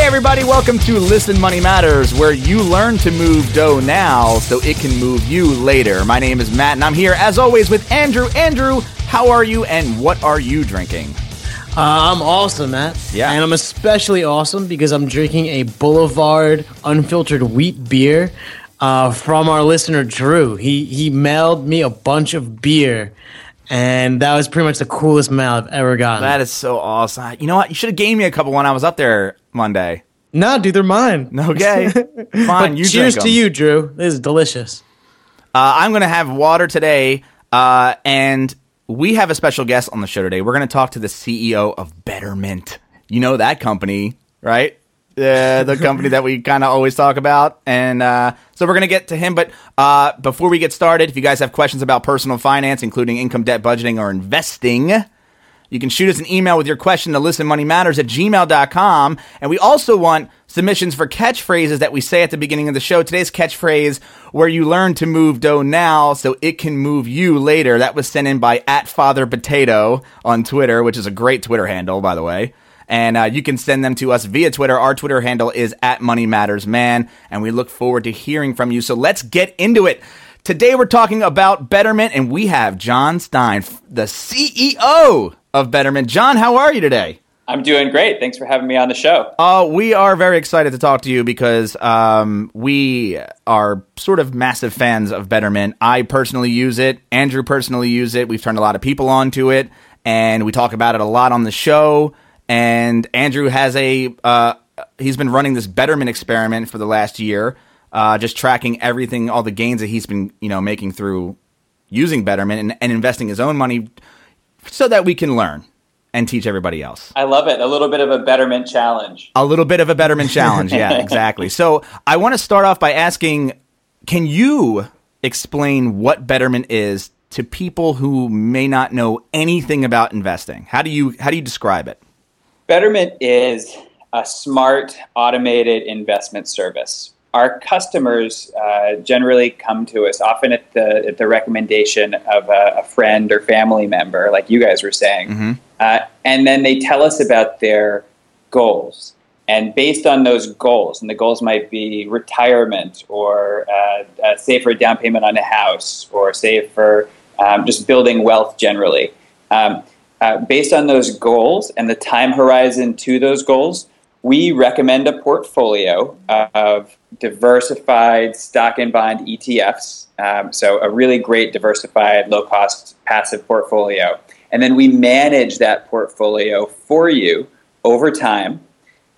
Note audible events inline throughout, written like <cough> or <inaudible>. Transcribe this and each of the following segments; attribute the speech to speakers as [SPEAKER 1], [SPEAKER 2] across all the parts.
[SPEAKER 1] Hey, everybody, welcome to Listen Money Matters, where you learn to move dough now so it can move you later. My name is Matt, and I'm here, as always, with Andrew. Andrew, how are you, and what are you drinking?
[SPEAKER 2] Uh, I'm awesome, Matt.
[SPEAKER 1] Yeah.
[SPEAKER 2] And I'm especially awesome because I'm drinking a Boulevard unfiltered wheat beer uh, from our listener, Drew. He, he mailed me a bunch of beer, and that was pretty much the coolest mail I've ever gotten.
[SPEAKER 1] That is so awesome. You know what? You should have gave me a couple when I was up there Monday.
[SPEAKER 2] no, dude, they're mine.
[SPEAKER 1] Okay. <laughs> Fine, you
[SPEAKER 2] Cheers to you, Drew. This is delicious.
[SPEAKER 1] Uh, I'm going to have water today, uh, and we have a special guest on the show today. We're going to talk to the CEO of Betterment. You know that company, right? Uh, the <laughs> company that we kind of always talk about. And uh, so we're going to get to him. But uh, before we get started, if you guys have questions about personal finance, including income, debt, budgeting, or investing, you can shoot us an email with your question to listenmoneymatters at gmail.com. And we also want submissions for catchphrases that we say at the beginning of the show. Today's catchphrase, where you learn to move dough now so it can move you later. That was sent in by at Father Potato on Twitter, which is a great Twitter handle, by the way. And uh, you can send them to us via Twitter. Our Twitter handle is at Money Matters Man, and we look forward to hearing from you. So let's get into it. Today we're talking about Betterment, and we have Jon Stein, the CEO of Betterment. Jon, how are you today?
[SPEAKER 3] I'm doing great. Thanks for having me on the show.
[SPEAKER 1] Uh, we are very excited to talk to you because um, we are sort of massive fans of Betterment. I personally use it. Andrew personally use it. We've turned a lot of people onto it, and we talk about it a lot on the show. And Andrew has a uh, he's been running this Betterment experiment for the last year, uh, just tracking everything, all the gains that he's been you know making through using Betterment and, and investing his own money, so that we can learn and teach everybody else.
[SPEAKER 3] I love it. A little bit of a betterment challenge.
[SPEAKER 1] A little bit of a Betterment challenge. Yeah, <laughs> exactly. So I want to start off by asking can you explain what Betterment is to people who may not know anything about investing? How do you how do you describe it?
[SPEAKER 3] Betterment is a smart, automated investment service. Our customers uh, generally come to us often at the at the recommendation of a, a friend or family member, like you guys were saying, uh, and then they tell us about their goals. And based on those goals, and the goals might be retirement or uh, uh, save for a down payment on a house or save for um, just building wealth generally. Um, uh, based on those goals and the time horizon to those goals, we recommend a portfolio of diversified stock and bond ETFs. Um, so, a really great diversified, low cost passive portfolio. And then we manage that portfolio for you over time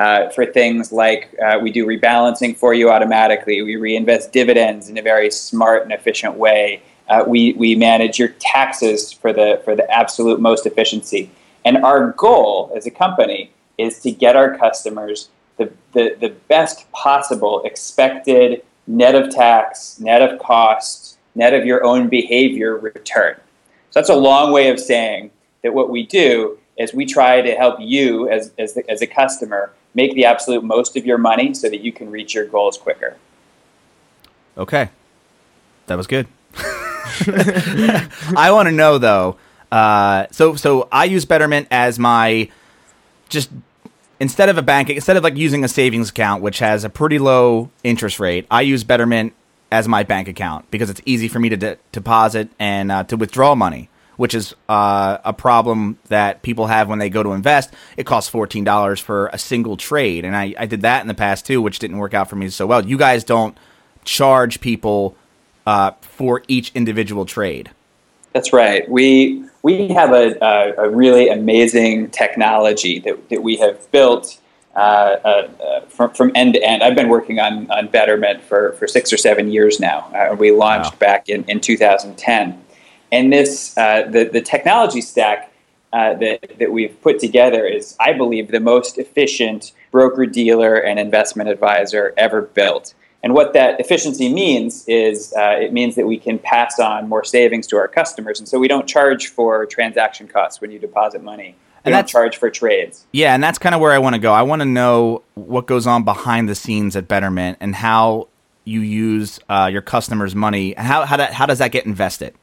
[SPEAKER 3] uh, for things like uh, we do rebalancing for you automatically. We reinvest dividends in a very smart and efficient way. Uh, we, we manage your taxes for the, for the absolute most efficiency. And our goal as a company is to get our customers the, the, the best possible expected net of tax, net of cost, net of your own behavior return. So that's a long way of saying that what we do is we try to help you as, as, the, as a customer make the absolute most of your money so that you can reach your goals quicker.
[SPEAKER 1] Okay. That was good. <laughs> I want to know though. Uh, so so I use Betterment as my just instead of a bank instead of like using a savings account which has a pretty low interest rate. I use Betterment as my bank account because it's easy for me to de- deposit and uh, to withdraw money, which is uh, a problem that people have when they go to invest. It costs fourteen dollars for a single trade, and I, I did that in the past too, which didn't work out for me so well. You guys don't charge people uh, for each individual trade.
[SPEAKER 3] That's right. We we have a, a, a really amazing technology that, that we have built uh, uh, uh, from, from end to end. I've been working on, on Betterment for, for six or seven years now. Uh, we launched
[SPEAKER 1] Wow.
[SPEAKER 3] back in, in 2010. And this uh, the, the technology stack uh, that, that we've put together is, I believe, the most efficient broker dealer and investment advisor ever built. And what that efficiency means is uh, it means that we can pass on more savings to our customers. And so we don't charge for transaction costs when you deposit money. We
[SPEAKER 1] And
[SPEAKER 3] don't charge for trades.
[SPEAKER 1] Yeah, and that's kind of where I want to go. I want to know what goes on behind the scenes at Betterment and how you use uh, your customers' money. How how, that, how does that get invested,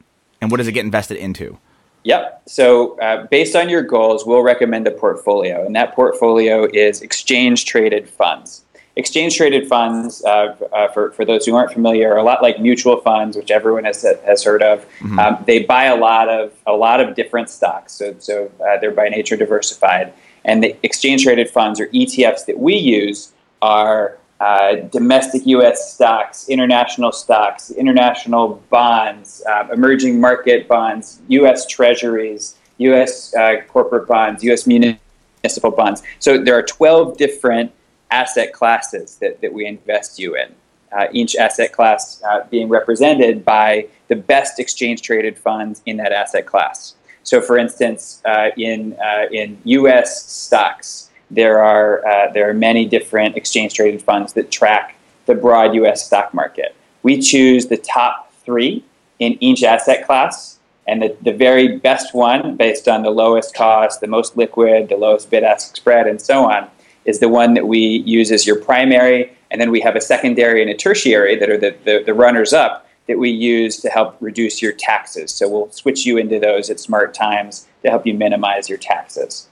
[SPEAKER 1] and what does it get invested into?
[SPEAKER 3] Yep. So, uh, based on your goals, we'll recommend a portfolio, and that portfolio is exchange traded funds. Exchange traded funds, uh, uh, for, for those who aren't familiar, are a lot like mutual funds, which everyone has, has heard of. Mm-hmm. Um, they buy a lot of a lot of different stocks, so so uh, they're by nature diversified. And the exchange traded funds or ETFs that we use are uh, domestic U.S. stocks, international stocks, international bonds, uh, emerging market bonds, U.S. treasuries, U.S. Uh, corporate bonds, U.S. municipal bonds. So there are 12 different asset classes that, that we invest you in. Uh, each asset class uh, being represented by the best exchange traded funds in that asset class. So, for instance, uh, in, in U.S. stocks, there are uh, there are many different exchange traded funds that track the broad U.S. stock market. We choose the top three in each asset class, and the, the very best one, based on the lowest cost, the most liquid, the lowest bid ask spread, and so on, is the one that we use as your primary. And then we have a secondary and a tertiary that are the, the, the runners up that we use to help reduce your taxes. So we'll switch you into those at smart times to help you minimize your taxes.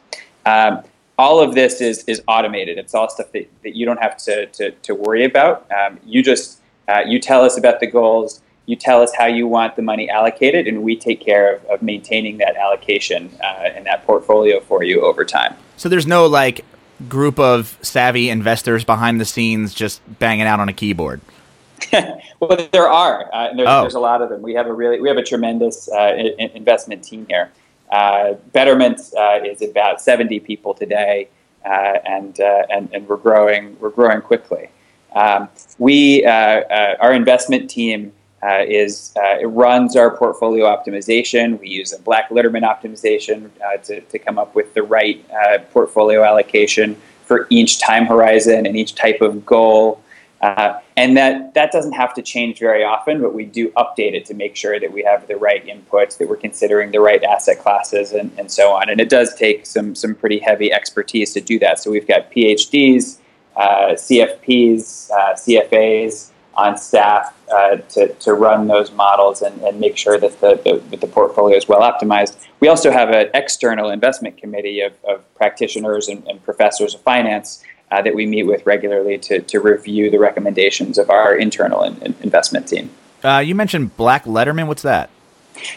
[SPEAKER 3] Um, all of this is is automated. It's all stuff that, that you don't have to, to, to worry about. Um, you just uh, you tell us about the goals. You tell us how you want the money allocated, and we take care of, of maintaining that allocation uh, and that portfolio for you over time.
[SPEAKER 1] So there's no like group of savvy investors behind the scenes just banging out on a keyboard. <laughs>
[SPEAKER 3] well, there are. Uh, there's, oh. there's, a lot of them. We have a really we have a tremendous uh, investment team here. Uh, Betterment uh, is about 70 people today, uh, and, uh, and, and we're growing we're growing quickly. Um, we our investment team is it runs our portfolio optimization. We use a Black Litterman optimization to, to come up with the right portfolio allocation for each time horizon and each type of goal. Uh, and that, that doesn't have to change very often, but we do update it to make sure that we have the right inputs, that we're considering the right asset classes, and, and so on. And it does take some, some pretty heavy expertise to do that. So we've got PhDs, uh, CFPs, uh, CFAs on staff uh, to, to run those models and, and make sure that the, the, that the portfolio is well optimized. We also have an external investment committee of, of practitioners and, and professors of finance uh, that we meet with regularly to, to review the recommendations of our internal in, in investment team.
[SPEAKER 1] Uh, you mentioned Black Litterman. What's that?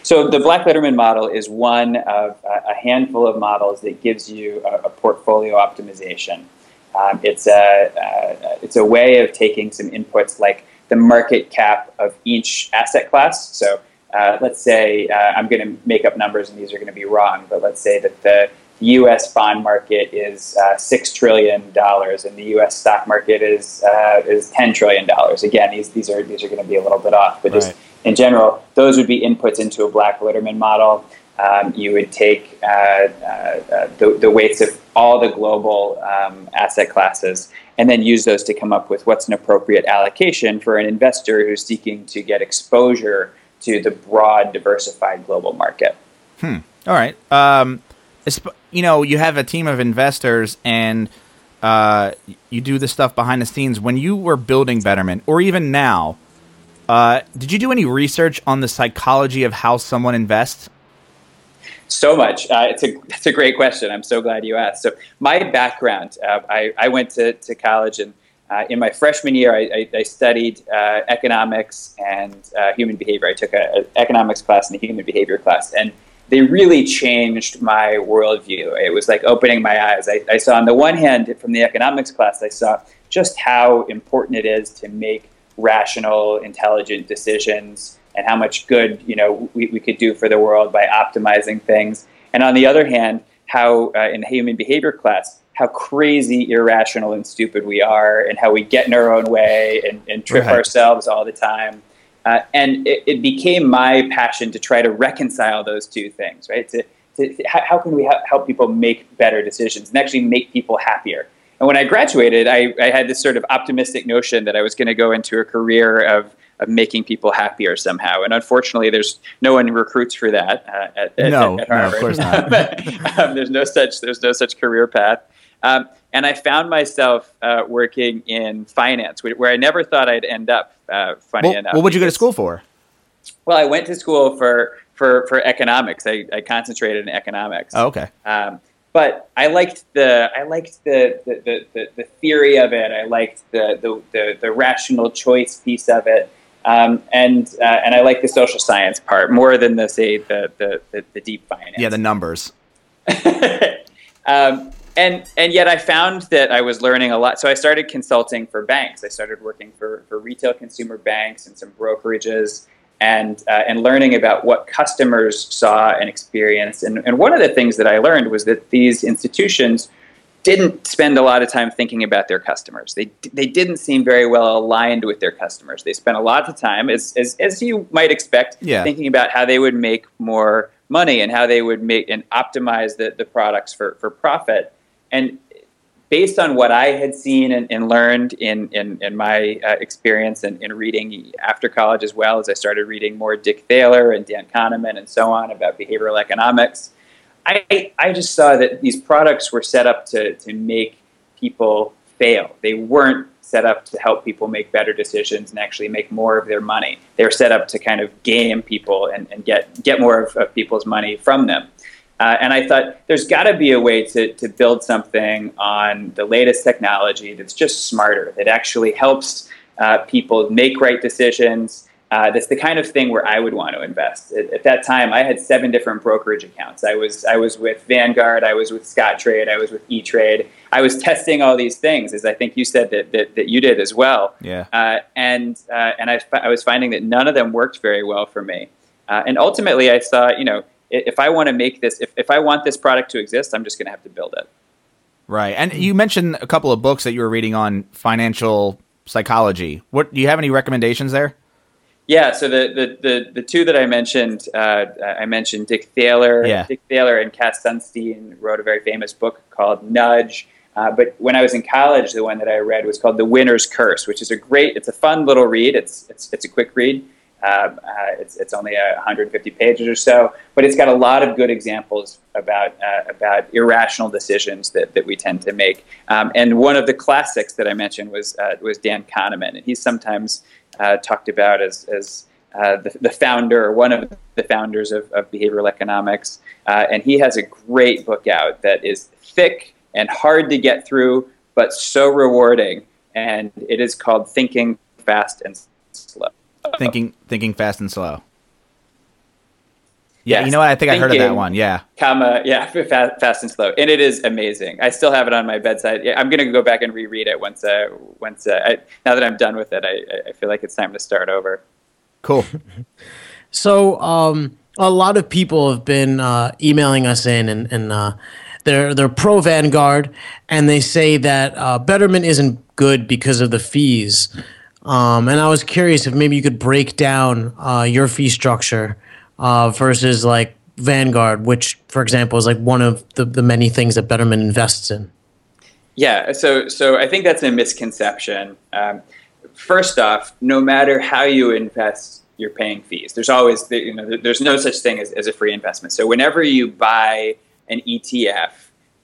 [SPEAKER 3] So the Black Litterman model is one of a handful of models that gives you a, a portfolio optimization. Um, it's a uh, it's a way of taking some inputs like the market cap of each asset class. So uh, let's say uh, I'm going to make up numbers and these are going to be wrong, but let's say that the U.S. bond market is uh, six trillion dollars, and the U.S. stock market is uh, is ten trillion dollars. Again, these these are these are going to be a little bit off, but right. just in general, those would be inputs into a Black Litterman model. Um, you would take uh, uh the, the, weights of all the global um, asset classes, and then use those to come up with what's an appropriate allocation for an investor who's seeking to get exposure to the broad, diversified global market.
[SPEAKER 1] Hmm. All right. Um, you know, you have a team of investors and uh, you do the stuff behind the scenes. When you were building Betterment, or even now, uh, did you do any research on the psychology of how someone invests?
[SPEAKER 3] So much. Uh, it's a a great question. I'm so glad you asked. So my background, uh, I, I went to, to college and uh, in my freshman year, I, I, I studied uh, economics and uh, human behavior. I took an economics class and a human behavior class, and they really changed my worldview. It was like opening my eyes. I, I, saw, on the one hand, from the economics class, I saw just how important it is to make rational, intelligent decisions and how much good you know we, we could do for the world by optimizing things. And on the other hand, how uh, in the human behavior class, how crazy, irrational, and stupid we are, and how we get in our own way and, and trip right. ourselves all the time. Uh, and it, it, became my passion to try to reconcile those two things, right? To, to, to how can we ha- help people make better decisions and actually make people happier? And when I graduated, I, I had this sort of optimistic notion that I was going to go into a career of, of making people happier somehow. And unfortunately, there's no one recruits for that uh, at,
[SPEAKER 1] no,
[SPEAKER 3] at,
[SPEAKER 1] at Harvard. No, of course
[SPEAKER 3] not. <laughs> um, there's no such there's no such career path. Um, and I found myself uh, working in finance, where I never thought I'd end up. Uh, funny
[SPEAKER 1] well,
[SPEAKER 3] enough.
[SPEAKER 1] What would you go to school for?
[SPEAKER 3] Well, I went to school for for for economics. I, I concentrated in economics.
[SPEAKER 1] Oh, okay.
[SPEAKER 3] Um, but I liked the I liked the the, the, the theory of it. I liked the, the, the, the rational choice piece of it. Um, and uh, and I like the social science part more than the say the the, the, the deep finance.
[SPEAKER 1] Yeah, the numbers. <laughs>
[SPEAKER 3] um, and and yet I found that I was learning a lot. So I started consulting for banks. I started working for for retail consumer banks and some brokerages. And, uh, and learning about what customers saw and experienced. And, and one of the things that I learned was that these institutions didn't spend a lot of time thinking about their customers. They, they didn't seem very well aligned with their customers. They spent a lot of time, as, as, as you might expect,
[SPEAKER 1] Yeah.
[SPEAKER 3] thinking about how they would make more money and how they would make and optimize the, the products for, for profit. And based on what I had seen and, and learned in, in, in my uh, experience in, in reading after college, as well as I started reading more Dick Thaler and Dan Kahneman and so on about behavioral economics, I, I just saw that these products were set up to, to make people fail. They weren't set up to help people make better decisions and actually make more of their money. They were set up to kind of game people and, and get, get more of, of people's money from them. Uh, and I thought there's got to be a way to, to build something on the latest technology that's just smarter, that actually helps uh, people make right decisions. Uh, that's the kind of thing where I would want to invest. At, at, that time, I had seven different brokerage accounts. I was I was with Vanguard, I was with Scottrade, I was with E Trade. I was testing all these things, as I think you said that that, that you did as well.
[SPEAKER 1] Yeah.
[SPEAKER 3] Uh, and uh, and I, I was finding that none of them worked very well for me. Uh, and ultimately, I saw you know if I want to make this, if, if I want this product to exist, I'm just going to have to build it.
[SPEAKER 1] Right. And you mentioned a couple of books that you were reading on financial psychology. What do you have any recommendations there?
[SPEAKER 3] Yeah, so the the, the, the two that I mentioned, uh, I mentioned Dick Thaler.
[SPEAKER 1] Yeah.
[SPEAKER 3] Dick Thaler and Cass Sunstein wrote a very famous book called Nudge. Uh, but when I was in college, the one that I read was called The Winner's Curse, which is a great, it's a fun little read. It's it's, it's a quick read. Um, uh, it's, it's only uh, 150 pages or so, but it's got a lot of good examples about uh, about irrational decisions that, that we tend to make. Um, and one of the classics that I mentioned was uh, was Dan Kahneman, and he's sometimes uh, talked about as as uh, the, the founder or one of the founders of, of behavioral economics. and he has a great book out that is thick and hard to get through, but so rewarding. And it is called Thinking Fast and Slow
[SPEAKER 1] thinking thinking fast and slow. Yeah, you know what? I think I heard of that one. Yeah.
[SPEAKER 3] comma yeah fast, fast and slow and it is amazing i still have it on my bedside yeah, i'm going to go back and reread it once uh, once uh, I, now that i'm done with it I, I feel like it's time to start over
[SPEAKER 1] Cool. <laughs>
[SPEAKER 2] So, um, a lot of people have been uh, emailing us in, and, and uh, they're they're pro Vanguard, and they say that uh, Betterment isn't good because of the fees. Um, and I was curious if maybe you could break down uh, your fee structure uh, versus like Vanguard, which, for example, is like one of the, the many things that Betterment invests in.
[SPEAKER 3] Yeah, so so I think that's a misconception. Um, first off, no matter how you invest, you're paying fees. There's always you know there's no such thing as, as a free investment. So whenever you buy an ETF,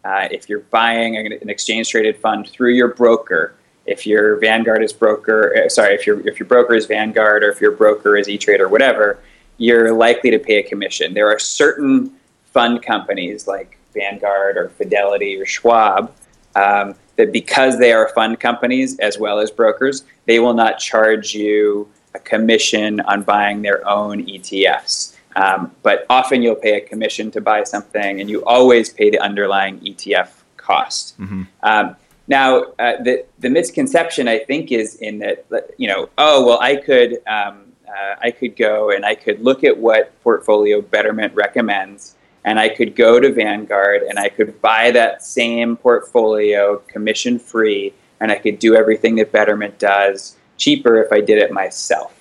[SPEAKER 3] uh, if you're buying an, an exchange traded fund through your broker, if your Vanguard is broker, uh, sorry, if your if your broker is Vanguard or if your broker is E Trade or whatever, you're likely to pay a commission. There are certain fund companies like Vanguard or Fidelity or Schwab um, that because they are fund companies as well as brokers, they will not charge you a commission on buying their own ETFs. Um, but often you'll pay a commission to buy something, and you always pay the underlying ETF cost. Um, now, uh, the the misconception I think is in that you know, oh well, I could um, uh, I could go and I could look at what Portfolio Betterment recommends, and I could go to Vanguard and I could buy that same portfolio commission free, and I could do everything that Betterment does cheaper if I did it myself.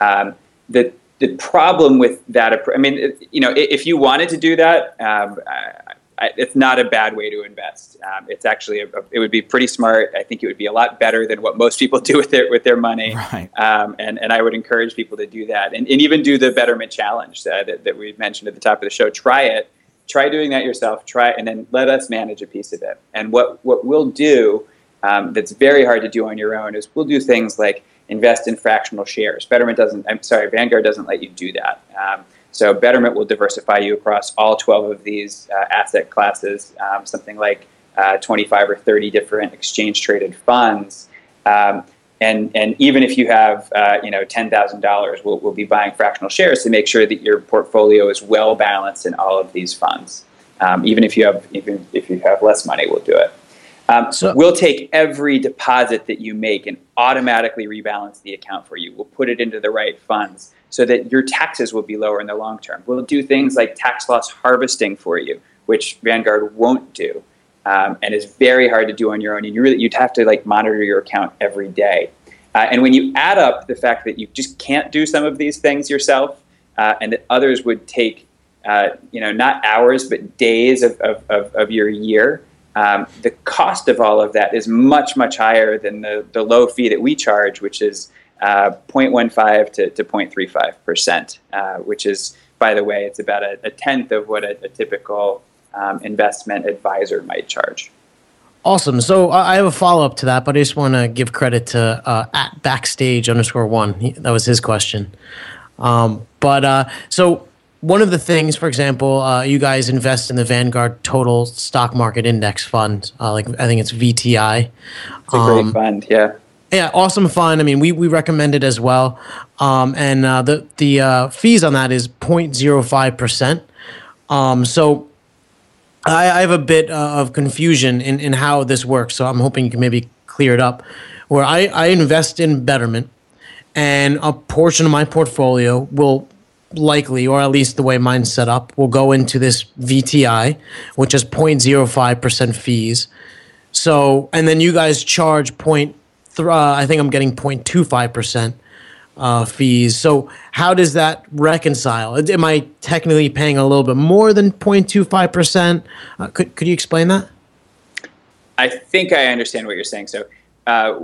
[SPEAKER 3] Um, the the problem with that, I mean, you know, if you wanted to do that, um, it's not a bad way to invest. Um, it's actually, a, it would be pretty smart. I think it would be a lot better than what most people <laughs> do with their with their money.
[SPEAKER 1] Right.
[SPEAKER 3] Um, and and I would encourage people to do that, and, and even do the Betterment Challenge uh, that that we mentioned at the top of the show. Try it. Try doing that yourself. Try, and then let us manage a piece of it. And what what we'll do um, that's very hard to do on your own is we'll do things like invest in fractional shares. Betterment doesn't. I'm sorry, Vanguard doesn't let you do that. So Betterment will diversify you across all 12 of these uh, asset classes, um, something like uh, 25 or 30 different exchange traded funds. Um, and, and even if you have uh, you know $10,000, we'll, we'll be buying fractional shares to make sure that your portfolio is well balanced in all of these funds. Um, even if you have even if you have less money, we'll do it. Um, so, we'll take every deposit that you make and automatically rebalance the account for you. We'll put it into the right funds so that your taxes will be lower in the long term. We'll do things like tax loss harvesting for you, which Vanguard won't do, um, and is very hard to do on your own. And you really you'd have to like monitor your account every day. Uh, and when you add up the fact that you just can't do some of these things yourself, uh, and that others would take, uh, you know, not hours but days of, of, of, of your year um, the cost of all of that is much, much higher than the, the low fee that we charge, which is uh, 0.15 to, to 0.35%, uh, which is, by the way, it's about a, a tenth of what a, a typical um, investment advisor might charge.
[SPEAKER 2] Awesome. So I have a follow up to that, but I just want to give credit to uh, at backstage underscore one. That was his question. Um, but uh, so one of the things, for example, uh, you guys invest in the Vanguard Total Stock Market Index Fund. Uh, like I think it's VTI.
[SPEAKER 3] It's a um, great fund, yeah.
[SPEAKER 2] Yeah, awesome fund. I mean, we, we recommend it as well. Um, and uh, the the uh, fees on that is 0.05 percent. Um, so I, I, have a bit uh, of confusion in, in how this works. So I'm hoping you can maybe clear it up. Where I, I invest in Betterment, and a portion of my portfolio will likely, or at least the way mine's set up, will go into this VTI, which is 0.05% fees. So, and then you guys charge point, th- uh, I think I'm getting 0.25% uh, fees. So, how does that reconcile? Am I technically paying a little bit more than 0.25%? Uh, could, could you explain that?
[SPEAKER 3] I think I understand what you're saying. So, uh,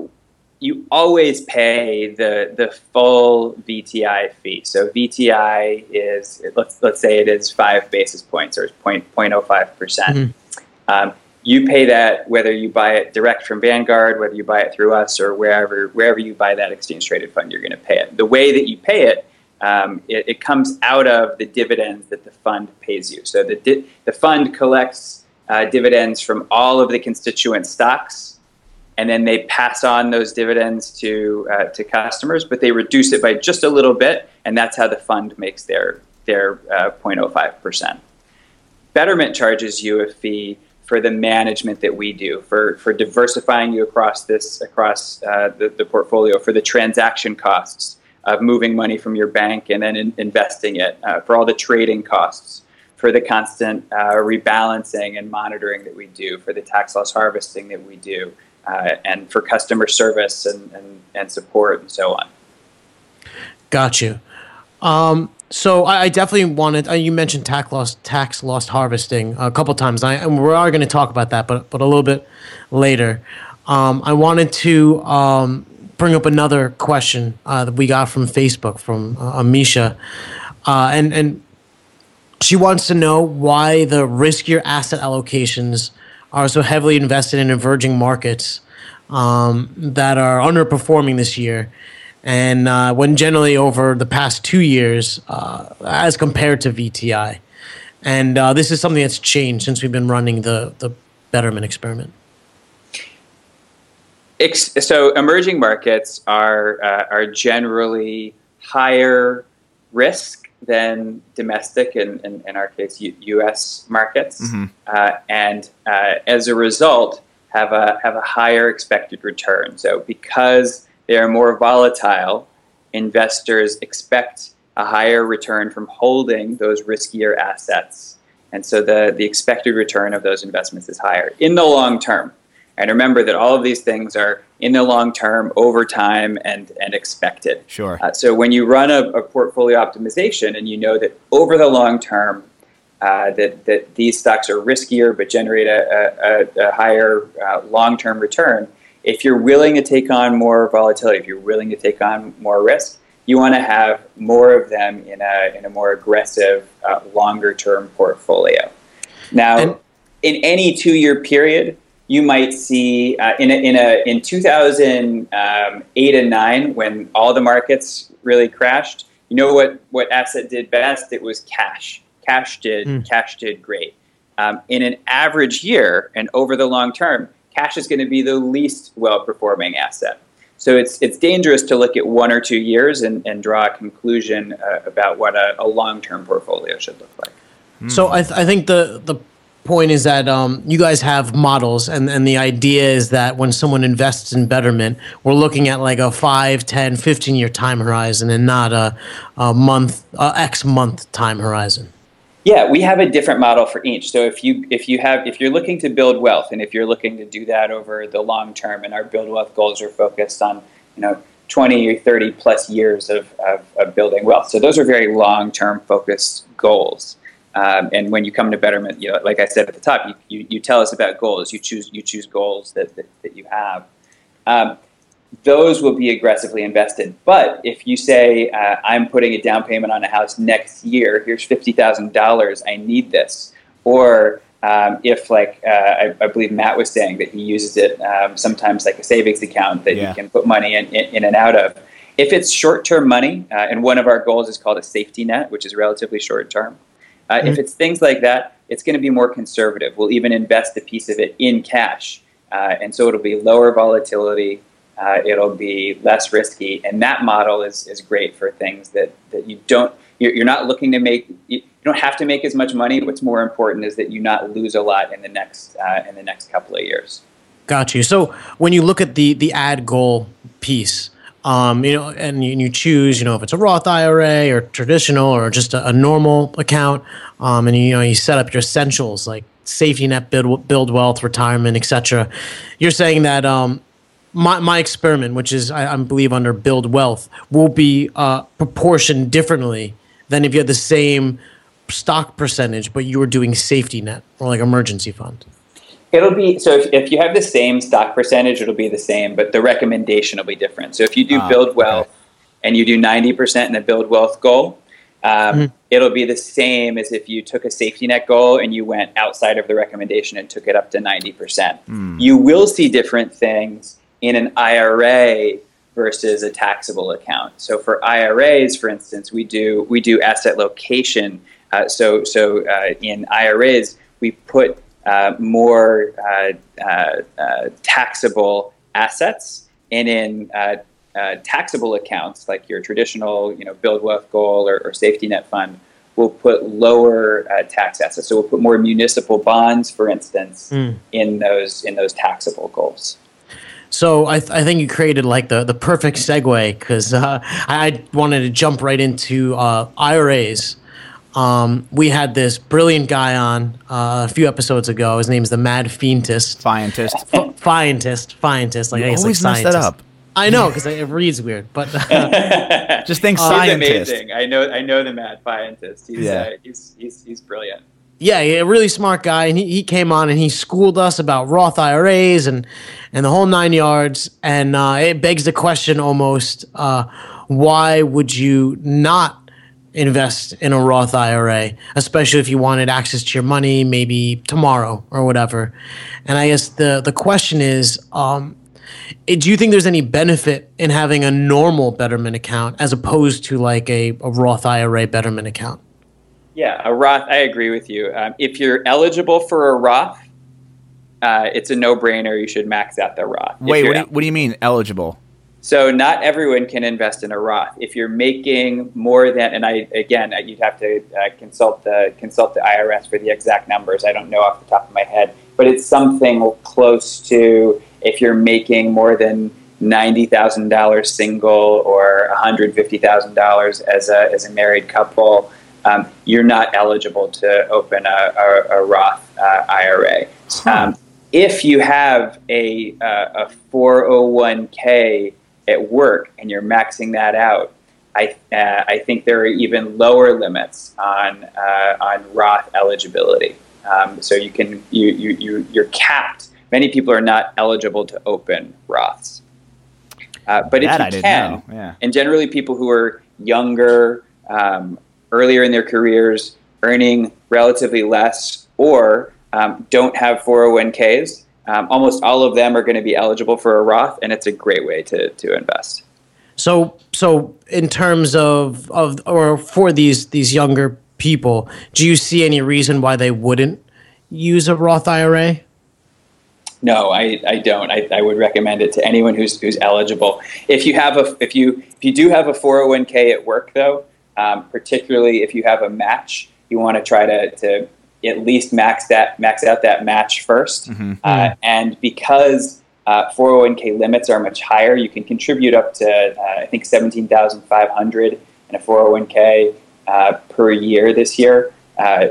[SPEAKER 3] you always pay the the full VTI fee. So VTI is let's let's say it is five basis points or 0.05 percent. Mm-hmm. Um, you pay that whether you buy it direct from Vanguard, whether you buy it through us, or wherever wherever you buy that exchange traded fund, you're going to pay it. The way that you pay it, um, it, it, comes out of the dividends that the fund pays you. So the di- the fund collects uh, dividends from all of the constituent stocks and then they pass on those dividends to uh, to customers, but they reduce it by just a little bit, and that's how the fund makes their their uh, 0.05 percent. Betterment charges you a fee for the management that we do, for for diversifying you across this across uh, the, the portfolio, for the transaction costs of moving money from your bank and then in, investing it, uh, for all the trading costs for the constant uh, rebalancing and monitoring that we do, for the tax loss harvesting that we do, uh, and for customer service and, and, and support and so on.
[SPEAKER 2] Got you. Um, so I, I, definitely wanted. Uh, you mentioned tax loss, tax loss harvesting a couple times. I, and we are going to talk about that, but but a little bit later. Um, I wanted to um, bring up another question uh, that we got from Facebook from uh, Amisha, uh, and and she wants to know why the riskier asset allocations are so heavily invested in emerging markets um, that are underperforming this year. And uh, when generally over the past two years, uh, as compared to VTI. And uh, this is something that's changed since we've been running the, the Betterment experiment.
[SPEAKER 3] So emerging markets are uh, are generally higher risk than domestic, and in, in, our case, U- U.S. markets, mm-hmm. uh, and uh, as a result, have a have a higher expected return. So, because they are more volatile, investors expect a higher return from holding those riskier assets, and so the the expected return of those investments is higher in the long term. And remember that all of these things are in the long term, over time, and, and expected.
[SPEAKER 1] Sure.
[SPEAKER 3] Uh, so when you run a, a, portfolio optimization and you know that over the long term, uh, that, that these stocks are riskier but generate a, a, a higher uh, long term return, if you're willing to take on more volatility, if you're willing to take on more risk, you want to have more of them in a, in a more aggressive, uh, longer term portfolio. Now, and- in any two year period, you might see uh, in a, in a in 2008 um, and nine when all the markets really crashed. you know what what asset did best? It was cash. Cash did mm. cash did great. Um, in an average year and over the long term, cash is going to be the least well performing asset. So it's it's dangerous to look at one or two years and, and draw a conclusion uh, about what a, a long term portfolio should look like.
[SPEAKER 2] Mm. So I, th- I think the the point is that um, you guys have models and, and the idea is that when someone invests in betterment we're looking at like a 5 10 15 year time horizon and not a, a month a x month time horizon.
[SPEAKER 3] Yeah we have a different model for each. So if you if you have if you're looking to build wealth and if you're looking to do that over the long term and our build wealth goals are focused on you know 20 or 30 plus years of, of, of building wealth. So those are very long term focused goals um, and when you come to Betterment, you know, like I said at the top, you, you, you tell us about goals. You choose you choose goals that, that, that you have. Um, those will be aggressively invested. But if you say, uh, I'm putting a down payment on a house next year, here's $50,000, I need this. Or um, if, like, uh, I, I, believe Matt was saying that he uses it um, sometimes like a savings account that yeah. you can put money in, in, in, and out of. If it's short term money, uh, and one of our goals is called a safety net, which is relatively short term, uh, mm-hmm. If it's things like that, it's going to be more conservative. We'll even invest a piece of it in cash. Uh, and so it'll be lower volatility, uh, it'll be less risky. And that model is, is great for things that, that you don't, you're, you're not looking to make, you don't have to make as much money. What's more important is that you not lose a lot in the next, uh, in the next couple of years.
[SPEAKER 2] Got you. So when you look at the, the add goal piece, um, you know, and you, you, choose, you know, if it's a Roth IRA or traditional or just a, a normal account, um, and you know, you set up your essentials like safety net, build, build wealth, retirement, etc. You're saying that um, my my experiment, which is I, I believe under build wealth, will be uh, proportioned differently than if you had the same stock percentage, but you were doing safety net or like emergency fund.
[SPEAKER 3] It'll be so if, if you have the same stock percentage, it'll be the same, but the recommendation will be different. So if you do uh, build wealth okay. and you do 90% in the build wealth goal, um, mm-hmm. it'll be the same as if you took a safety net goal and you went outside of the recommendation and took it up to 90%. Mm. You will see different things in an IRA versus a taxable account. So for IRAs, for instance, we do we do asset location. Uh, so so uh, in IRAs, we put more uh, uh, uh, taxable assets, and in taxable accounts like your traditional, you know, build wealth goal or, or safety net fund, we'll put lower tax assets. So we'll put more municipal bonds, for instance, mm. in those in those taxable goals.
[SPEAKER 2] So I, th- I think you created like the, the perfect segue because uh, I wanted to jump right into uh, IRAs um, we had this brilliant guy on uh, a few episodes ago. His name is the Mad Fientist.
[SPEAKER 1] Fientist.
[SPEAKER 2] F- Fientist. Fientist. Like,
[SPEAKER 1] you
[SPEAKER 2] I guess
[SPEAKER 1] always
[SPEAKER 2] like
[SPEAKER 1] mess scientist. that up.
[SPEAKER 2] I know because it reads weird, but
[SPEAKER 1] uh, <laughs> just think <laughs> uh, scientist.
[SPEAKER 3] amazing. I know. I know the Mad Fientist. He's, yeah. Uh, he's, he's he's brilliant.
[SPEAKER 2] Yeah, a really smart guy, and he, he came on and he schooled us about Roth IRAs and and the whole nine yards. And uh, it begs the question almost: uh, Why would you not invest in a Roth IRA, especially if you wanted access to your money maybe tomorrow or whatever. And I guess the the question is, um, do you think there's any benefit in having a normal Betterment account as opposed to like a, a Roth IRA Betterment account?
[SPEAKER 3] Yeah, a Roth. I agree with you. Um, if you're eligible for a Roth, uh, it's a no-brainer. You should max out the Roth.
[SPEAKER 1] Wait, what do, you, what do you mean eligible?
[SPEAKER 3] So not everyone can invest in a Roth. If you're making more than, and I again, you'd have to uh, consult the consult the IRS for the exact numbers. I don't know off the top of my head, but it's something close to if you're making more than ninety thousand dollars single or one hundred fifty thousand dollars as a as a married couple. Um, you're not eligible to open a, a, a Roth uh, IRA. Um, if you have a, uh, a 401k at work and you're maxing that out, I, uh, I think there are even lower limits on, uh, on Roth eligibility. Um, so you can you, you, you you're capped. Many people are not eligible to open Roths. Uh, but
[SPEAKER 1] that
[SPEAKER 3] if you can, yeah. and generally people who are younger, um, earlier in their careers, earning relatively less, or um, don't have 401ks, um, almost all of them are going to be eligible for a Roth, and it's a great way to, to invest.
[SPEAKER 2] So so in terms of of or for these these younger people, do you see any reason why they wouldn't use a Roth IRA?
[SPEAKER 3] No, I, I don't. I, I would recommend it to anyone who's who's eligible. If you have a if you if you do have a 401k at work though, um, particularly if you have a match, you want to try to, to at least max that max out that match 1st
[SPEAKER 1] Mm-hmm.
[SPEAKER 3] uh, and because uh, 401k limits are much higher, you can contribute up to uh, I think 17,500 in a 401k uh, per year this year. Uh,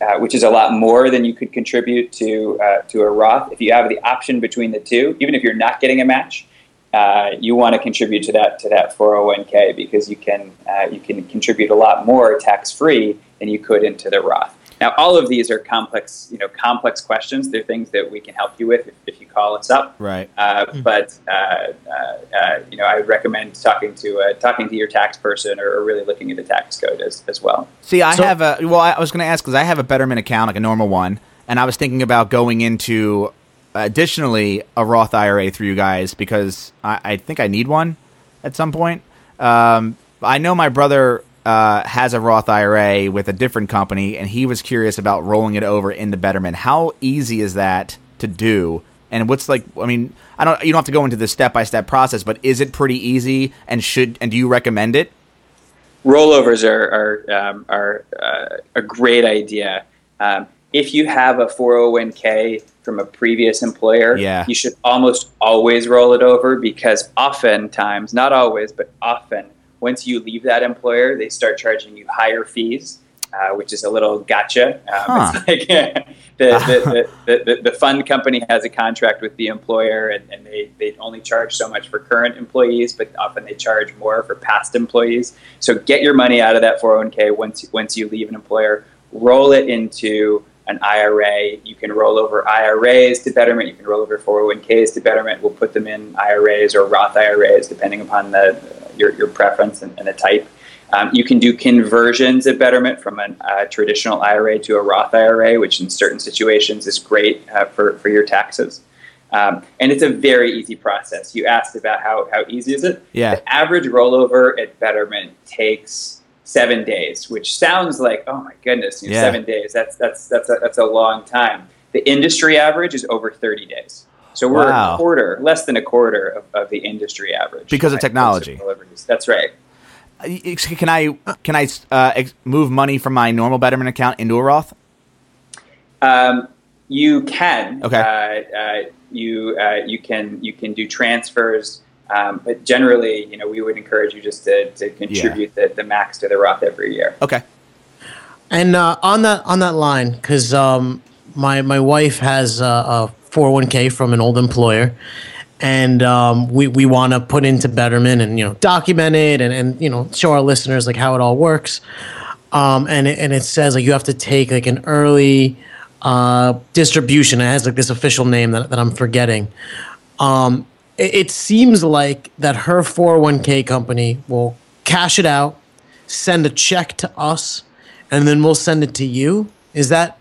[SPEAKER 3] uh, which is a lot more than you could contribute to uh, to a Roth. If you have the option between the two, even if you're not getting a match, uh, you want to contribute to that to that 401k because you can uh, you can contribute a lot more tax free than you could into the Roth. Now, all of these are complex, you know, complex questions. They're things that we can help you with if, if you call us up.
[SPEAKER 1] Right.
[SPEAKER 3] Uh, but uh, uh, uh, you know, I would recommend talking to uh, talking to your tax person or, or really looking at the tax code as, as well.
[SPEAKER 1] See, I
[SPEAKER 2] So-
[SPEAKER 1] have a. Well, I was going to ask because I have a Betterment account, like a normal one, and I was thinking about going into additionally a Roth IRA through you guys because I, I think I need one at some point. Um, I know my brother uh, has a Roth IRA with a different company, and he was curious about rolling it over into Betterment. How easy is that to do? And what's like? I mean, I don't. You don't have to go into the step by step process, but is it pretty easy? And should and do you recommend it?
[SPEAKER 3] rollovers are are, um, are uh, a great idea. Um, if you have a 401k from a previous employer,
[SPEAKER 1] Yeah.
[SPEAKER 3] you should almost always roll it over because oftentimes, not always, but often, once you leave that employer, they start charging you higher fees. Uh, which is a little gotcha. Um,
[SPEAKER 1] Huh.
[SPEAKER 3] It's <laughs> like the, the, the, the, the fund company has a contract with the employer, and, and they, they only charge so much for current employees, but often they charge more for past employees. So get your money out of that 401k once once you leave an employer. Roll it into an IRA. You can roll over IRAs to Betterment. You can roll over 401ks to Betterment. We'll put them in IRAs or Roth IRAs, depending upon the your, your preference and, and the type. Um, you can do conversions at Betterment from a uh, traditional IRA to a Roth IRA, which in certain situations is great uh, for, for your taxes. Um, and it's a very easy process. You asked about how, how easy is it?
[SPEAKER 1] Yeah.
[SPEAKER 3] The average rollover at Betterment takes seven days, which sounds like, oh my goodness, you know,
[SPEAKER 1] Yeah.
[SPEAKER 3] seven days. That's, that's, that's, a, that's a long time. The industry average is over 30 days. So we're
[SPEAKER 1] Wow.
[SPEAKER 3] a quarter, less than a quarter of, of the industry average.
[SPEAKER 1] Because of technology.
[SPEAKER 3] deliveries. That's right.
[SPEAKER 1] Can I can I uh, move money from my normal Betterment account into a Roth?
[SPEAKER 3] Um, you can.
[SPEAKER 1] Okay.
[SPEAKER 3] Uh, uh, you uh, you can you can do transfers, um, but generally, you know, we would encourage you just to, to contribute the, the max to the Roth every year.
[SPEAKER 1] Okay.
[SPEAKER 2] And uh, on that on that line, because um, my my wife has a four hundred one k from an old employer, and um, we we want to put into Betterment and you know document it and and you know show our listeners like how it all works. Um, and it, and it says like you have to take like an early uh, distribution. It has like this official name that, that I'm forgetting. Um, it, it seems like that her 401k company will cash it out, send a check to us, and then we'll send it to you. Is that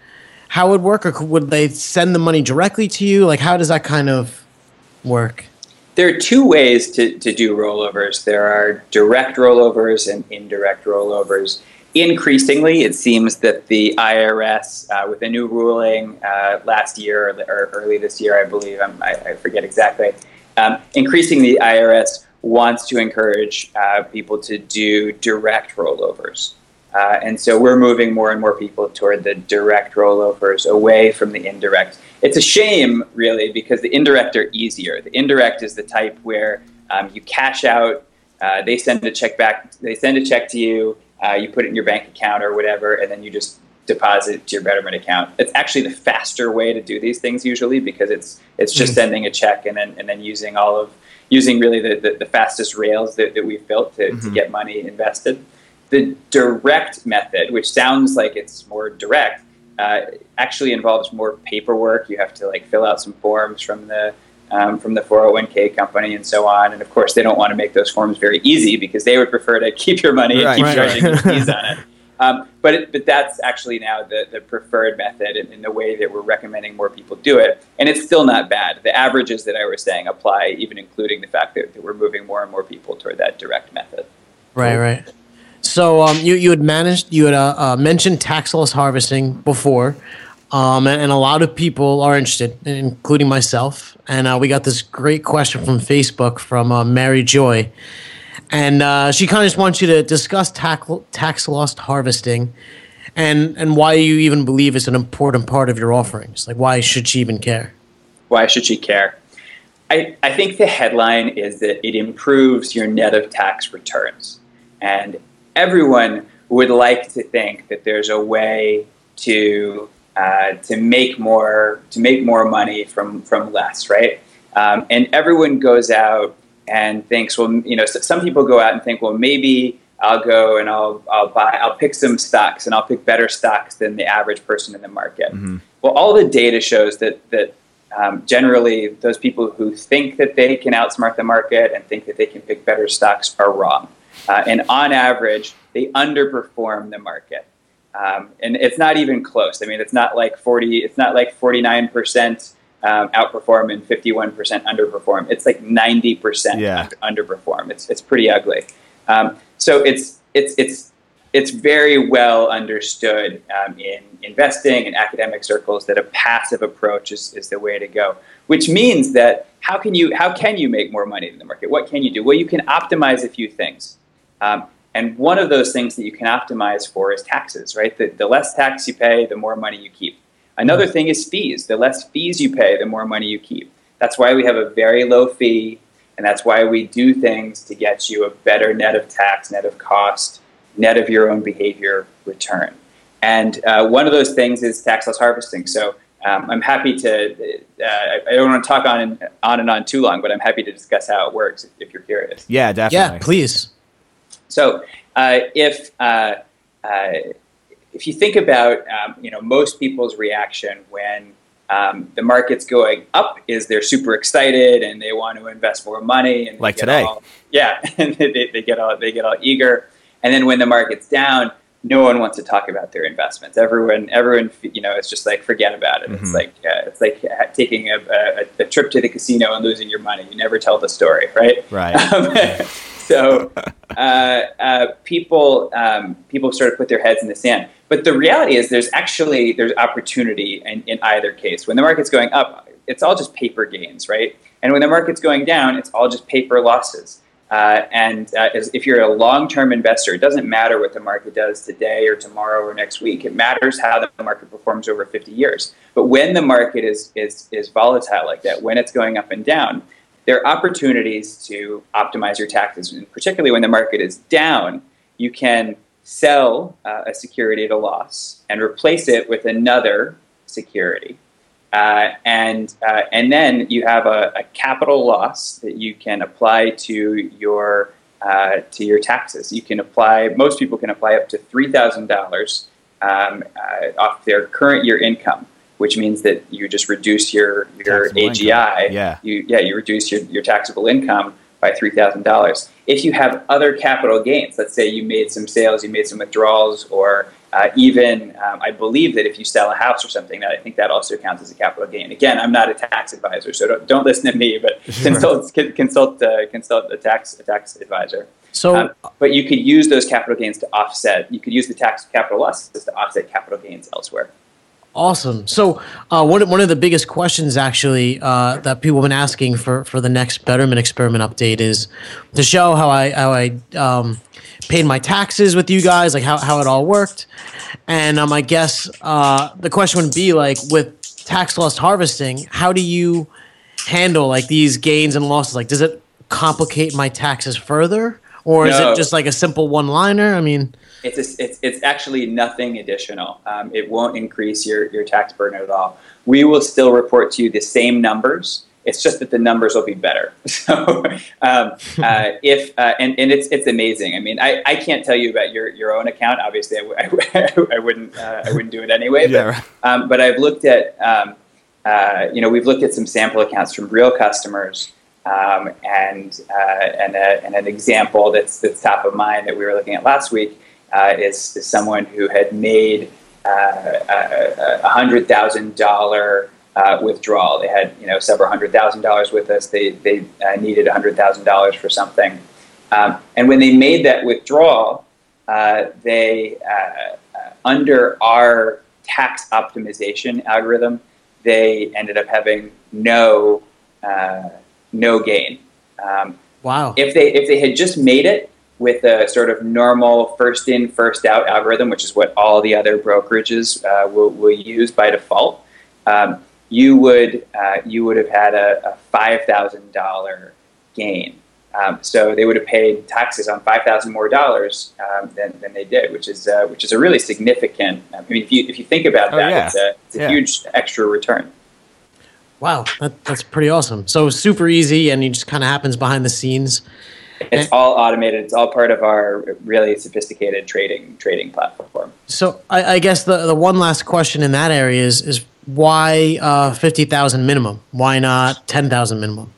[SPEAKER 2] how it would work, or would they send the money directly to you? Like, how does that kind of work?
[SPEAKER 3] There are two ways to, to do rollovers. There are direct rollovers and indirect rollovers. Increasingly, it seems that the IRS, uh, with a new ruling uh, last year or, or early this year, I believe, I, I forget exactly, um, increasingly the IRS wants to encourage uh, people to do direct rollovers. Uh, and so we're moving more and more people toward the direct rollovers away from the indirect. It's a shame, really, because the indirect are easier. The indirect is the type where um, you cash out, uh, they send a check back, they send a check to you, uh, you put it in your bank account or whatever, and then you just deposit it to your Betterment account. It's actually the faster way to do these things usually because it's it's just sending a check and then and then using all of using really the, the, the fastest rails that, that we've built to, to get money invested the direct method, which sounds like it's more direct, uh, actually involves more paperwork. You have to like fill out some forms from the um, from the 401k company and so on. And of course, they don't want to make those forms very easy because they would prefer to <laughs> keep your money and
[SPEAKER 1] Right.
[SPEAKER 3] keep
[SPEAKER 2] Right.
[SPEAKER 3] charging you fees on it. Um, but it, but that's actually now the, the preferred method in, in, the way that we're recommending more people do it, and it's still not bad. The averages that I was saying apply, even including the fact that, that we're moving more and more people toward that direct method.
[SPEAKER 2] Right, right. So um, you you had managed you had uh, uh, mentioned tax loss harvesting before, um, and, and, a lot of people are interested, including myself. And uh, we got this great question from Facebook from uh, Mary Joy and uh, she kind of just wants you to discuss tax, tax loss harvesting and and why you even believe it's an important part of your offerings. Like, why should she even care?
[SPEAKER 3] Why should she care? I, I think the headline is that it improves your net of tax returns. And everyone would like to think that there's a way to uh, to make more to make more money from from less, right? Um, and everyone goes out and thinks, well, you know, some people go out and think, well, maybe I'll go and I'll I'll buy I'll pick some stocks and I'll pick better stocks than the average person in the market. Mm-hmm. Well, all the data shows that that um, generally those people who think that they can outsmart the market and think that they can pick better stocks are wrong. Uh, and on average, they underperform the market. Um, and it's not even close. I mean, it's not like forty. It's not like forty nine percent um, outperform and 51% underperform. It's like 90% yeah. underperform. It's, it's pretty ugly. Um, so it's, it's, it's, it's very well understood um, in investing in academic circles that a passive approach is, is the way to go, which means that how can you, how can you make more money in the market? What can you do? Well, you can optimize a few things. Um, and one of those things that you can optimize for is taxes, right? The, the less tax you pay, the more money you keep. Another thing is fees. The less fees you pay, the more money you keep. That's why we have a very low fee, and that's why we do things to get you a better net of tax, net of cost, net of your own behavior return. And uh, one of those things is tax loss harvesting. So um, I'm happy to. Uh, I don't want to talk on and on and on too long, but I'm happy to discuss how it works if you're curious.
[SPEAKER 1] Yeah, definitely.
[SPEAKER 2] Yeah, please.
[SPEAKER 3] So uh, if uh, uh, if you think about um, you know most people's reaction when um, the market's going up is they're super excited and they want to invest more money and
[SPEAKER 1] like today.
[SPEAKER 3] all, yeah <laughs> and they, they, get all they get all eager. And then when the market's down no one wants to talk about their investments. Everyone everyone you know it's just like forget about it. Mm-hmm. it's like uh, it's like taking a, a, a, trip to the casino and losing your money. You never tell the story right?
[SPEAKER 1] Right. <laughs>
[SPEAKER 3] Um, <laughs> so uh, uh, people um, people sort of put their heads in the sand. But the reality is, there's actually there's opportunity in, in either case. When the market's going up, it's all just paper gains, right? And when the market's going down, it's all just paper losses. Uh, and uh, if you're a long-term investor, it doesn't matter what the market does today or tomorrow or next week. It matters how the market performs over 50 years. But when the market is is is volatile like that, when it's going up and down, there are opportunities to optimize your taxes, and particularly when the market is down. You can sell uh, a security at a loss and replace it with another security. Uh, and uh, and then you have a, a, capital loss that you can apply to your uh, to your taxes. You can apply. Most people can apply up to three thousand um, dollars uh, off their current year income which means that you just reduce your your taxable AGI.
[SPEAKER 1] Income. Yeah,
[SPEAKER 3] you yeah you reduce your, your taxable income by three thousand dollars. If you have other capital gains, let's say you made some sales, you made some withdrawals, or uh, even um, I believe that if you sell a house or something, that I think that also counts as a capital gain. Again, I'm not a tax advisor, so don't, don't listen to me, but <laughs> consult consult uh, consult a tax a tax advisor.
[SPEAKER 2] So, um,
[SPEAKER 3] but you could use those capital gains to offset. You could use the tax capital losses to offset capital gains elsewhere.
[SPEAKER 2] Awesome. So uh, one one of the biggest questions actually uh, that people have been asking for for the next Betterment experiment update is to show how I how I um, paid my taxes with you guys, like how, how it all worked. And um, I guess uh, the question would be like with tax loss harvesting, how do you handle like these gains and losses? Like, does it complicate my taxes further, or no. is it just like a simple one liner? I mean.
[SPEAKER 3] It's, a, it's, it's actually nothing additional. Um, it won't increase your, your tax burden at all. We will still report to you the same numbers. It's just that the numbers will be better. <laughs> So, um, uh, <laughs> if uh, and, and it's it's amazing. I mean, I, I can't tell you about your, your own account. Obviously, I, w- <laughs> I, I wouldn't uh, I wouldn't do it anyway. But, yeah. um, but I've looked at um, uh, you know we've looked at some sample accounts from real customers um, and uh, and, a, and, an example that's that's top of mind that we were looking at last week uh, is, is someone who had made uh, a hundred thousand dollar uh, withdrawal. They had you know several hundred thousand dollars with us. They they uh, needed a hundred thousand dollars for something, um, and when they made that withdrawal, uh, they uh, uh, under our tax optimization algorithm, they ended up having no no gain. Um,
[SPEAKER 2] wow!
[SPEAKER 3] If they if they had just made it with a sort of normal first in first out algorithm, which is what all the other brokerages will, will use by default. Um, you would uh, you would have had a, a five thousand dollar gain. Um, so they would have paid taxes on five thousand more dollars um, than, than they did, which is uh, which is a really significant. I mean, if you if you think about
[SPEAKER 1] oh,
[SPEAKER 3] that,
[SPEAKER 1] yeah.
[SPEAKER 3] it's a, it's a
[SPEAKER 1] yeah.
[SPEAKER 3] huge extra return.
[SPEAKER 2] Wow, that, that's pretty awesome. So super easy, and it just kind of happens behind the scenes.
[SPEAKER 3] It's all automated. It's all part of our really sophisticated trading trading platform.
[SPEAKER 2] So I, I guess the the one last question in that area is is why uh, 50,000 minimum? Why not 10,000 minimum?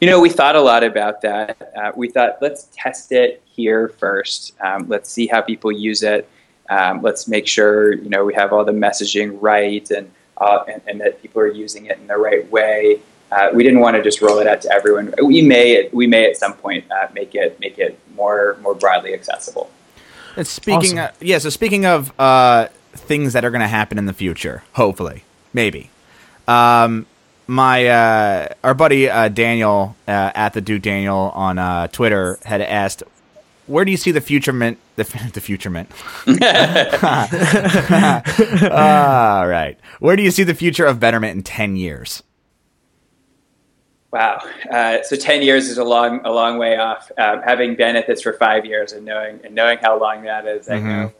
[SPEAKER 3] You know, we thought a lot about that. Uh, we thought, let's test it here first. Um, let's see how people use it. Um, let's make sure, you know, we have all the messaging right and, uh, and, and, that people are using it in the right way. Uh, we didn't want to just roll it out to everyone. We may, we may at some point uh, make it, make it more, more broadly accessible.
[SPEAKER 1] And speaking, awesome. of, yeah. So speaking of uh, things that are going to happen in the future, hopefully, maybe. Um, my uh, our buddy uh, Daniel uh, at the Duke Daniel on uh, Twitter had asked, "Where do you see the future mint? The, <laughs> the future mint? <laughs> <laughs> All right. Where do you see the future of Betterment in ten years?"
[SPEAKER 3] Wow. Uh, so ten years is a long a long way off. Um, having been at this for five years and knowing and knowing how long that is, mm-hmm. I know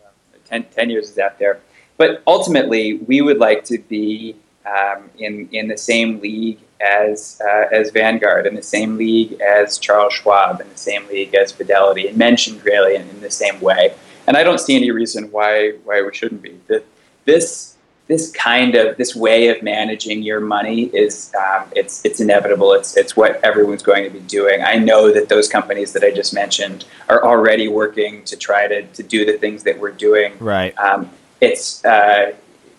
[SPEAKER 3] 10, 10 years is out there. But ultimately, we would like to be um, in in the same league as uh, as Vanguard, in the same league as Charles Schwab, in the same league as Fidelity, and mentioned really in, in the same way. And I don't see any reason why why we shouldn't be. The, this this kind of this way of managing your money is um, it's it's inevitable. It's it's what everyone's going to be doing. I know that those companies that I just mentioned are already working to try to, to do the things that we're doing.
[SPEAKER 1] Right.
[SPEAKER 3] Um, it's uh,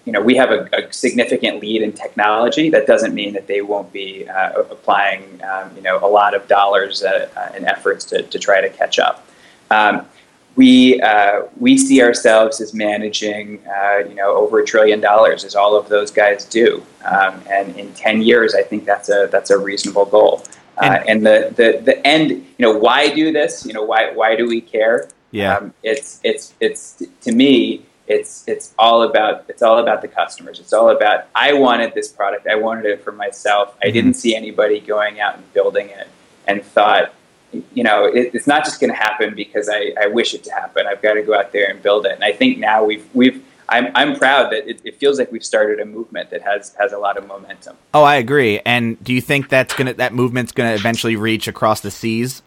[SPEAKER 3] you know we have a, a, significant lead in technology. That doesn't mean that they won't be uh, applying um, you know a lot of dollars uh, and efforts to, to try to catch up. Um, we uh, we see ourselves as managing uh, you know over a trillion dollars, as all of those guys do. Um, and in ten years, I think that's a that's a reasonable goal. Uh, and the, the the end, you know, why do this? You know, why why do we care?
[SPEAKER 1] Yeah,
[SPEAKER 3] um, it's it's it's to me it's it's all about it's all about the customers. It's all about I wanted this product. I wanted it for myself. I didn't see anybody going out and building it and thought, you know, it, it's not just going to happen because I, I wish it to happen. I've got to go out there and build it. And I think now we've we've I'm, I'm proud that it, it feels like we've started a movement that has has a lot of momentum.
[SPEAKER 1] Oh, I agree. And do you think that's gonna that movement's gonna eventually reach across the seas?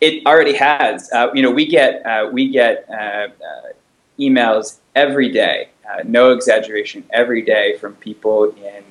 [SPEAKER 3] It already has. Uh, you know, we get uh, we get uh, uh emails every day, uh, no exaggeration, every day from people in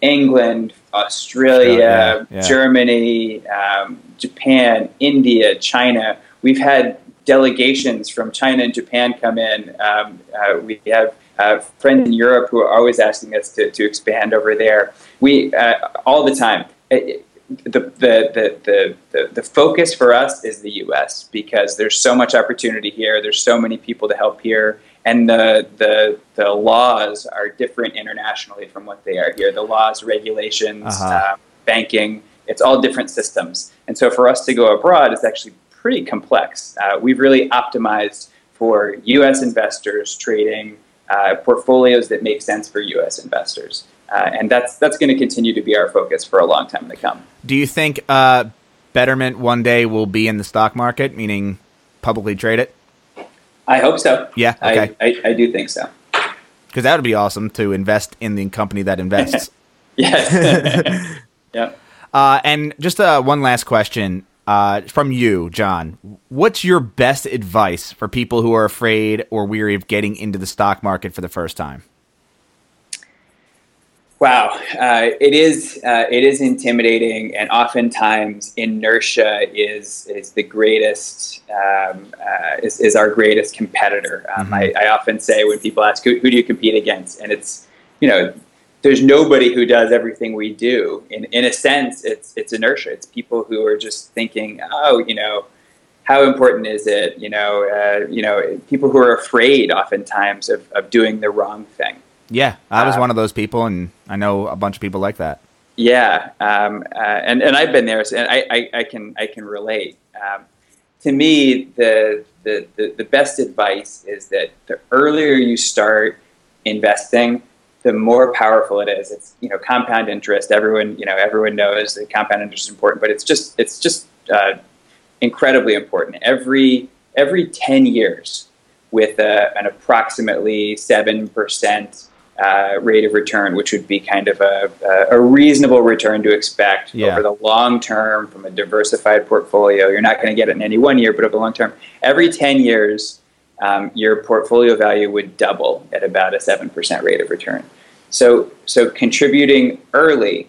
[SPEAKER 3] England, Australia,
[SPEAKER 1] yeah, yeah.
[SPEAKER 3] Germany, um, Japan, India, China. We've had delegations from China and Japan come in. Um, uh, we have uh, friends in Europe who are always asking us to, to expand over there. We uh, all the time. It, the, the, the, the, the focus for us is the US because there's so much opportunity here, there's so many people to help here, and the, the, the laws are different internationally from what they are here. The laws, regulations,
[SPEAKER 1] Uh-huh.
[SPEAKER 3] uh, banking, it's all different systems. And so for us to go abroad is actually pretty complex. Uh, we've really optimized for US investors trading uh, portfolios that make sense for US investors. Uh, and that's that's going to continue to be our focus for a long time to come.
[SPEAKER 1] Do you think uh, Betterment one day will be in the stock market, meaning publicly trade it?
[SPEAKER 3] I hope so.
[SPEAKER 1] Yeah, okay.
[SPEAKER 3] I, I, I do think so.
[SPEAKER 1] Because that would be awesome to invest in the company that invests. <laughs>
[SPEAKER 3] yes. <laughs> yeah.
[SPEAKER 1] Uh, and just uh, one last question uh, from you, Jon. What's your best advice for people who are afraid or weary of getting into the stock market for the first time?
[SPEAKER 3] Wow, uh, it is uh, it is intimidating, and oftentimes inertia is is the greatest um, uh, is, is our greatest competitor. Um, mm-hmm. I, I, often say when people ask who, who do you compete against, and it's you know there's nobody who does everything we do. In in a sense, it's it's inertia. It's people who are just thinking, oh, you know, how important is it? You know, uh, you know, people who are afraid oftentimes of, of doing the wrong thing.
[SPEAKER 1] Yeah, I was uh, one of those people, and I know a bunch of people like that.
[SPEAKER 3] Yeah, um, uh, and and I've been there, and I, I, I can I can relate. Um, to me, the, the, the the best advice is that the earlier you start investing, the more powerful it is. It's you know compound interest. Everyone you know everyone knows that compound interest is important, but it's just it's just uh, incredibly important. Every every ten years, with a, an approximately seven percent uh, rate of return, which would be kind of a, a reasonable return to expect yeah. over the long term from a diversified portfolio. You're not going to get it in any one year, but over the long term, every 10 years, um, your portfolio value would double at about a 7% rate of return. So, so contributing early,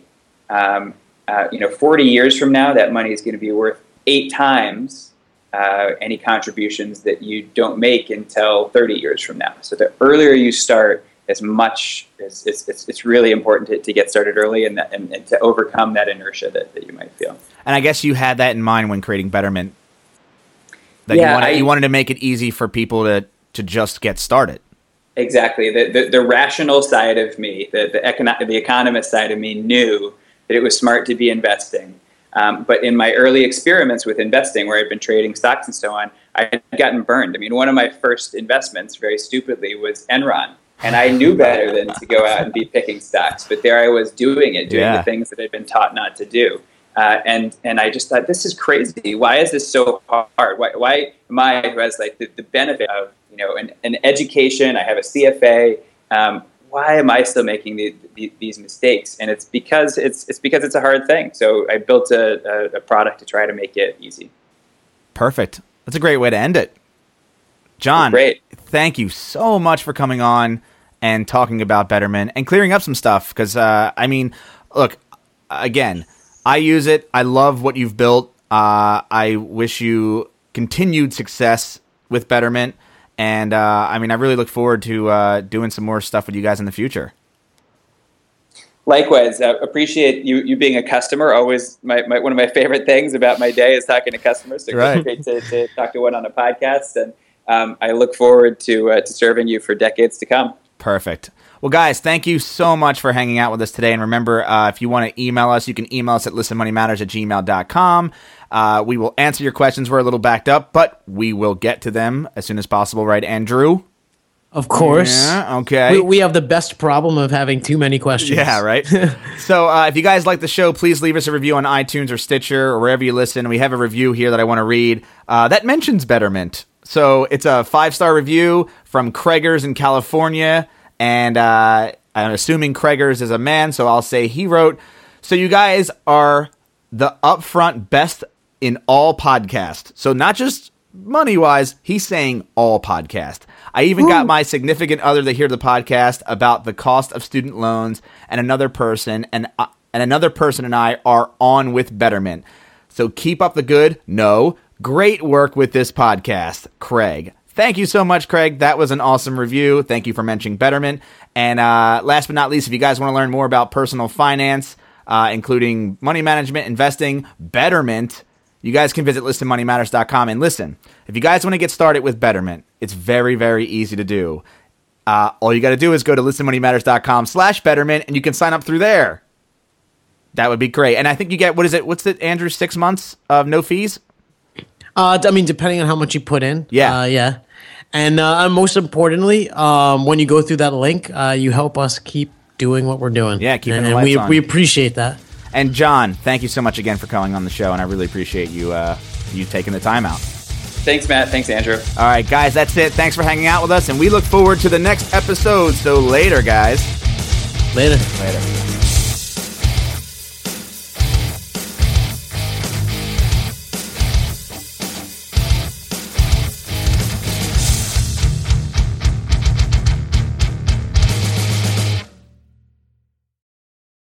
[SPEAKER 3] um, uh, you know, 40 years from now, that money is going to be worth eight times uh, any contributions that you don't make until 30 years from now. So the earlier you start, as much as it's, it's, it's really important to, to, get started early and, that, and, and, to overcome that inertia that, that you might feel.
[SPEAKER 1] And I guess you had that in mind when creating Betterment. That yeah, you, wanted, I, you wanted to make it easy for people to, to just get started.
[SPEAKER 3] Exactly. The, the, the rational side of me, the, the, econo- the economist side of me knew that it was smart to be investing. Um, but in my early experiments with investing, where I'd been trading stocks and so on, I had gotten burned. I mean, one of my first investments, very stupidly, was Enron and I knew better than to go out and be picking stocks. But there I was doing it, doing yeah. the things that I'd been taught not to do. Uh, and and I just thought this is crazy. Why is this so hard? Why, why am I who has like the, the benefit of you know an, an education? I have a CFA. Um, why am I still making the, the, these mistakes? And it's because it's it's because it's a hard thing. So I built a, a, a product to try to make it easy.
[SPEAKER 1] Perfect. That's a great way to end it. Jon,
[SPEAKER 3] great.
[SPEAKER 1] thank you so much for coming on and talking about Betterment and clearing up some stuff. Because uh, I mean, look, again, I use it. I love what you've built. Uh, I wish you continued success with Betterment, and uh, I mean, I really look forward to uh, doing some more stuff with you guys in the future.
[SPEAKER 3] Likewise, uh, appreciate you you being a customer. Always, my, my, one of my favorite things about my day is talking to customers. So right. great to, to talk to one on a podcast, and um, I look forward to uh, to serving you for decades to come.
[SPEAKER 1] Perfect. Well, guys, thank you so much for hanging out with us today. And remember, uh, if you want to email us, you can email us at listenmoneymatters at gmail.com. Uh, we will answer your questions. We're a little backed up, but we will get to them as soon as possible, right, Andrew?
[SPEAKER 2] Of course.
[SPEAKER 1] Yeah, okay.
[SPEAKER 2] We, we, have the best problem of having too many questions.
[SPEAKER 1] Yeah, right. <laughs> so uh, if you guys like the show, please leave us a review on iTunes or Stitcher or wherever you listen. We have a review here that I want to read uh, that mentions Betterment. So it's a five star review from Craigers in California. And uh, I'm assuming Craigers is a man, so I'll say he wrote. So you guys are the upfront best in all podcast. So not just money wise, he's saying all podcast. I even Ooh. got my significant other to hear the podcast about the cost of student loans, and another person and uh, and another person and I are on with Betterment. So keep up the good. No, great work with this podcast, Craig. Thank you so much, Craig. That was an awesome review. Thank you for mentioning Betterment. And uh, last but not least, if you guys want to learn more about personal finance, uh, including money management, investing, Betterment, you guys can visit listenmoneymatters.com. And listen, if you guys want to get started with Betterment, it's very, very easy to do. Uh, all you got to do is go to listenmoneymatters.com slash betterment and you can sign up through there. That would be great. And I think you get, what is it? What's it, Andrew? Six months of no fees?
[SPEAKER 2] Uh, I mean, depending on how much you put in.
[SPEAKER 1] Yeah.
[SPEAKER 2] Uh, yeah. And uh, most importantly, um, when you go through that link, uh, you help us keep doing what we're doing.
[SPEAKER 1] Yeah, keeping
[SPEAKER 2] and,
[SPEAKER 1] and
[SPEAKER 2] we,
[SPEAKER 1] on.
[SPEAKER 2] we appreciate that.
[SPEAKER 1] And Jon, thank you so much again for coming on the show, and I really appreciate you uh, you taking the time out.
[SPEAKER 3] Thanks, Matt. Thanks, Andrew.
[SPEAKER 1] All right, guys, that's it. Thanks for hanging out with us, and we look forward to the next episode. So later, guys.
[SPEAKER 2] Later.
[SPEAKER 1] Later.